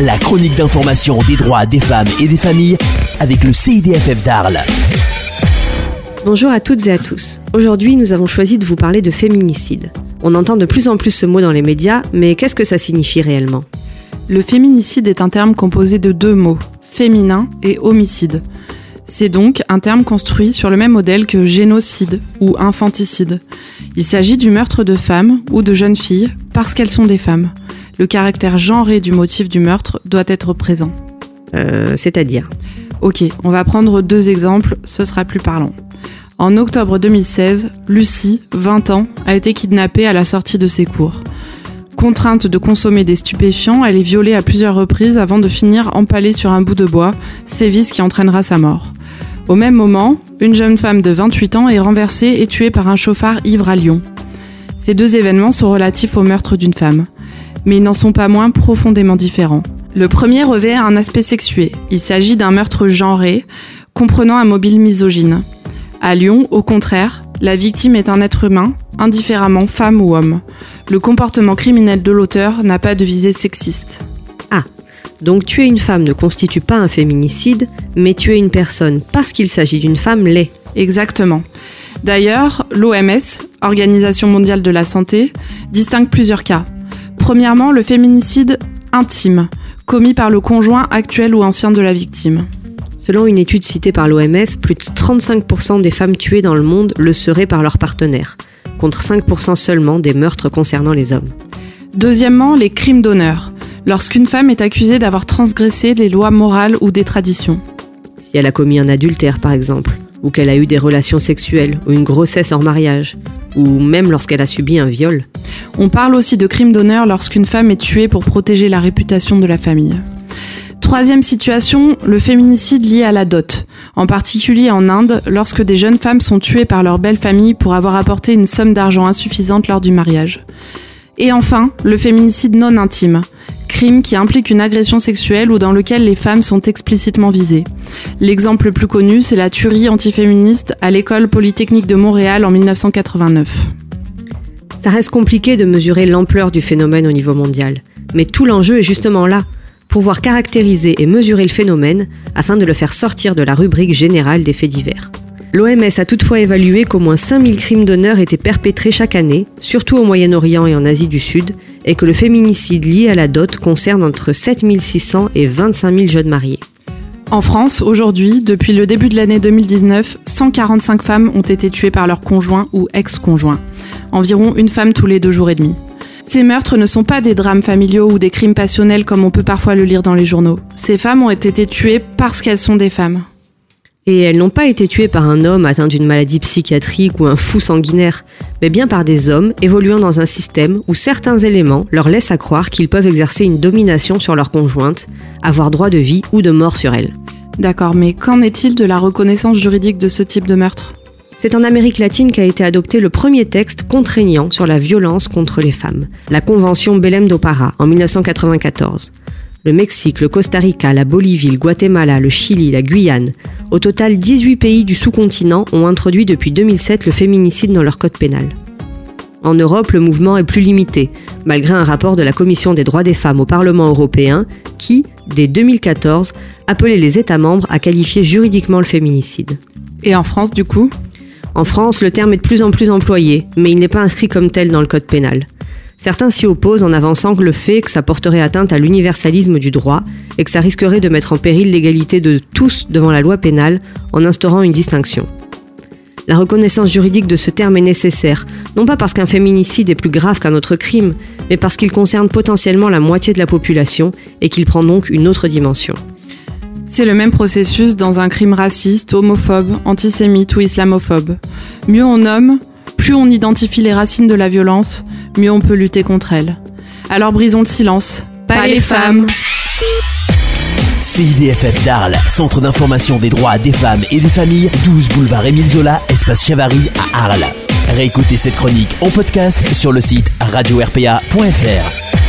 la chronique d'information des droits des femmes et des familles avec le CIDFF d'Arles. Bonjour à toutes et à tous. Aujourd'hui, nous avons choisi de vous parler de féminicide. On entend de plus en plus ce mot dans les médias, mais qu'est-ce que ça signifie réellement? Le féminicide est un terme composé de deux mots, féminin et homicide. C'est donc un terme construit sur le même modèle que génocide ou infanticide. Il s'agit du meurtre de femmes ou de jeunes filles parce qu'elles sont des femmes. Le caractère genré du motif du meurtre doit être présent. Euh, c'est-à-dire Ok, on va prendre deux exemples, ce sera plus parlant. En octobre 2016, Lucie, 20 ans, a été kidnappée à la sortie de ses cours. Contrainte de consommer des stupéfiants, elle est violée à plusieurs reprises avant de finir empalée sur un bout de bois, sévice qui entraînera sa mort. Au même moment, une jeune femme de 28 ans est renversée et tuée par un chauffard ivre à Lyon. Ces deux événements sont relatifs au meurtre d'une femme, mais ils n'en sont pas moins profondément différents. Le premier revêt un aspect sexué. Il s'agit d'un meurtre genré, comprenant un mobile misogyne. À Lyon, au contraire, la victime est un être humain, indifféremment femme ou homme. Le comportement criminel de l'auteur n'a pas de visée sexiste. Ah, donc tuer une femme ne constitue pas un féminicide, mais tuer une personne parce qu'il s'agit d'une femme l'est. Exactement. D'ailleurs, l'OMS, Organisation mondiale de la santé, distingue plusieurs cas. Premièrement, le féminicide intime, commis par le conjoint actuel ou ancien de la victime. Selon une étude citée par l'OMS, plus de 35% des femmes tuées dans le monde le seraient par leur partenaire, contre 5% seulement des meurtres concernant les hommes. Deuxièmement, les crimes d'honneur, lorsqu'une femme est accusée d'avoir transgressé les lois morales ou des traditions. Si elle a commis un adultère par exemple, ou qu'elle a eu des relations sexuelles, ou une grossesse hors mariage, ou même lorsqu'elle a subi un viol. On parle aussi de crimes d'honneur lorsqu'une femme est tuée pour protéger la réputation de la famille. Troisième situation, le féminicide lié à la dot, en particulier en Inde, lorsque des jeunes femmes sont tuées par leur belle famille pour avoir apporté une somme d'argent insuffisante lors du mariage. Et enfin, le féminicide non intime, crime qui implique une agression sexuelle ou dans lequel les femmes sont explicitement visées. L'exemple le plus connu, c'est la tuerie antiféministe à l'école polytechnique de Montréal en 1989. Ça reste compliqué de mesurer l'ampleur du phénomène au niveau mondial, mais tout l'enjeu est justement là, pouvoir caractériser et mesurer le phénomène afin de le faire sortir de la rubrique générale des faits divers. L'OMS a toutefois évalué qu'au moins 5000 crimes d'honneur étaient perpétrés chaque année, surtout au Moyen-Orient et en Asie du Sud, et que le féminicide lié à la dot concerne entre 7600 et 25 000 jeunes mariés. En France, aujourd'hui, depuis le début de l'année 2019, 145 femmes ont été tuées par leur conjoint ou ex-conjoint. Environ une femme tous les deux jours et demi. Ces meurtres ne sont pas des drames familiaux ou des crimes passionnels comme on peut parfois le lire dans les journaux. Ces femmes ont été tuées parce qu'elles sont des femmes. Et elles n'ont pas été tuées par un homme atteint d'une maladie psychiatrique ou un fou sanguinaire, mais bien par des hommes évoluant dans un système où certains éléments leur laissent à croire qu'ils peuvent exercer une domination sur leur conjointe, avoir droit de vie ou de mort sur elle. D'accord, mais qu'en est-il de la reconnaissance juridique de ce type de meurtre? C'est en Amérique latine qu'a été adopté le premier texte contraignant sur la violence contre les femmes, la Convention Belém do Pará, en 1994. Le Mexique, le Costa Rica, la Bolivie, le Guatemala, le Chili, la Guyane, au total 18 pays du sous-continent ont introduit depuis 2007 le féminicide dans leur code pénal. En Europe, le mouvement est plus limité, malgré un rapport de la Commission des droits des femmes au Parlement européen qui, dès 2014, appelait les États membres à qualifier juridiquement le féminicide. Et en France, du coup? En France, le terme est de plus en plus employé, mais il n'est pas inscrit comme tel dans le code pénal. Certains s'y opposent en avançant le fait que ça porterait atteinte à l'universalisme du droit et que ça risquerait de mettre en péril l'égalité de tous devant la loi pénale en instaurant une distinction. La reconnaissance juridique de ce terme est nécessaire, non pas parce qu'un féminicide est plus grave qu'un autre crime, mais parce qu'il concerne potentiellement la moitié de la population et qu'il prend donc une autre dimension. C'est le même processus dans un crime raciste, homophobe, antisémite ou islamophobe. Mieux on nomme, plus on identifie les racines de la violence, mieux on peut lutter contre elle. Alors brisons le silence. Pas, les femmes. CIDFF d'Arles, Centre d'information des droits des femmes et des familles, 12 boulevard Émile Zola, espace Chavary à Arles. Réécoutez cette chronique en podcast sur le site radio-rpa.fr.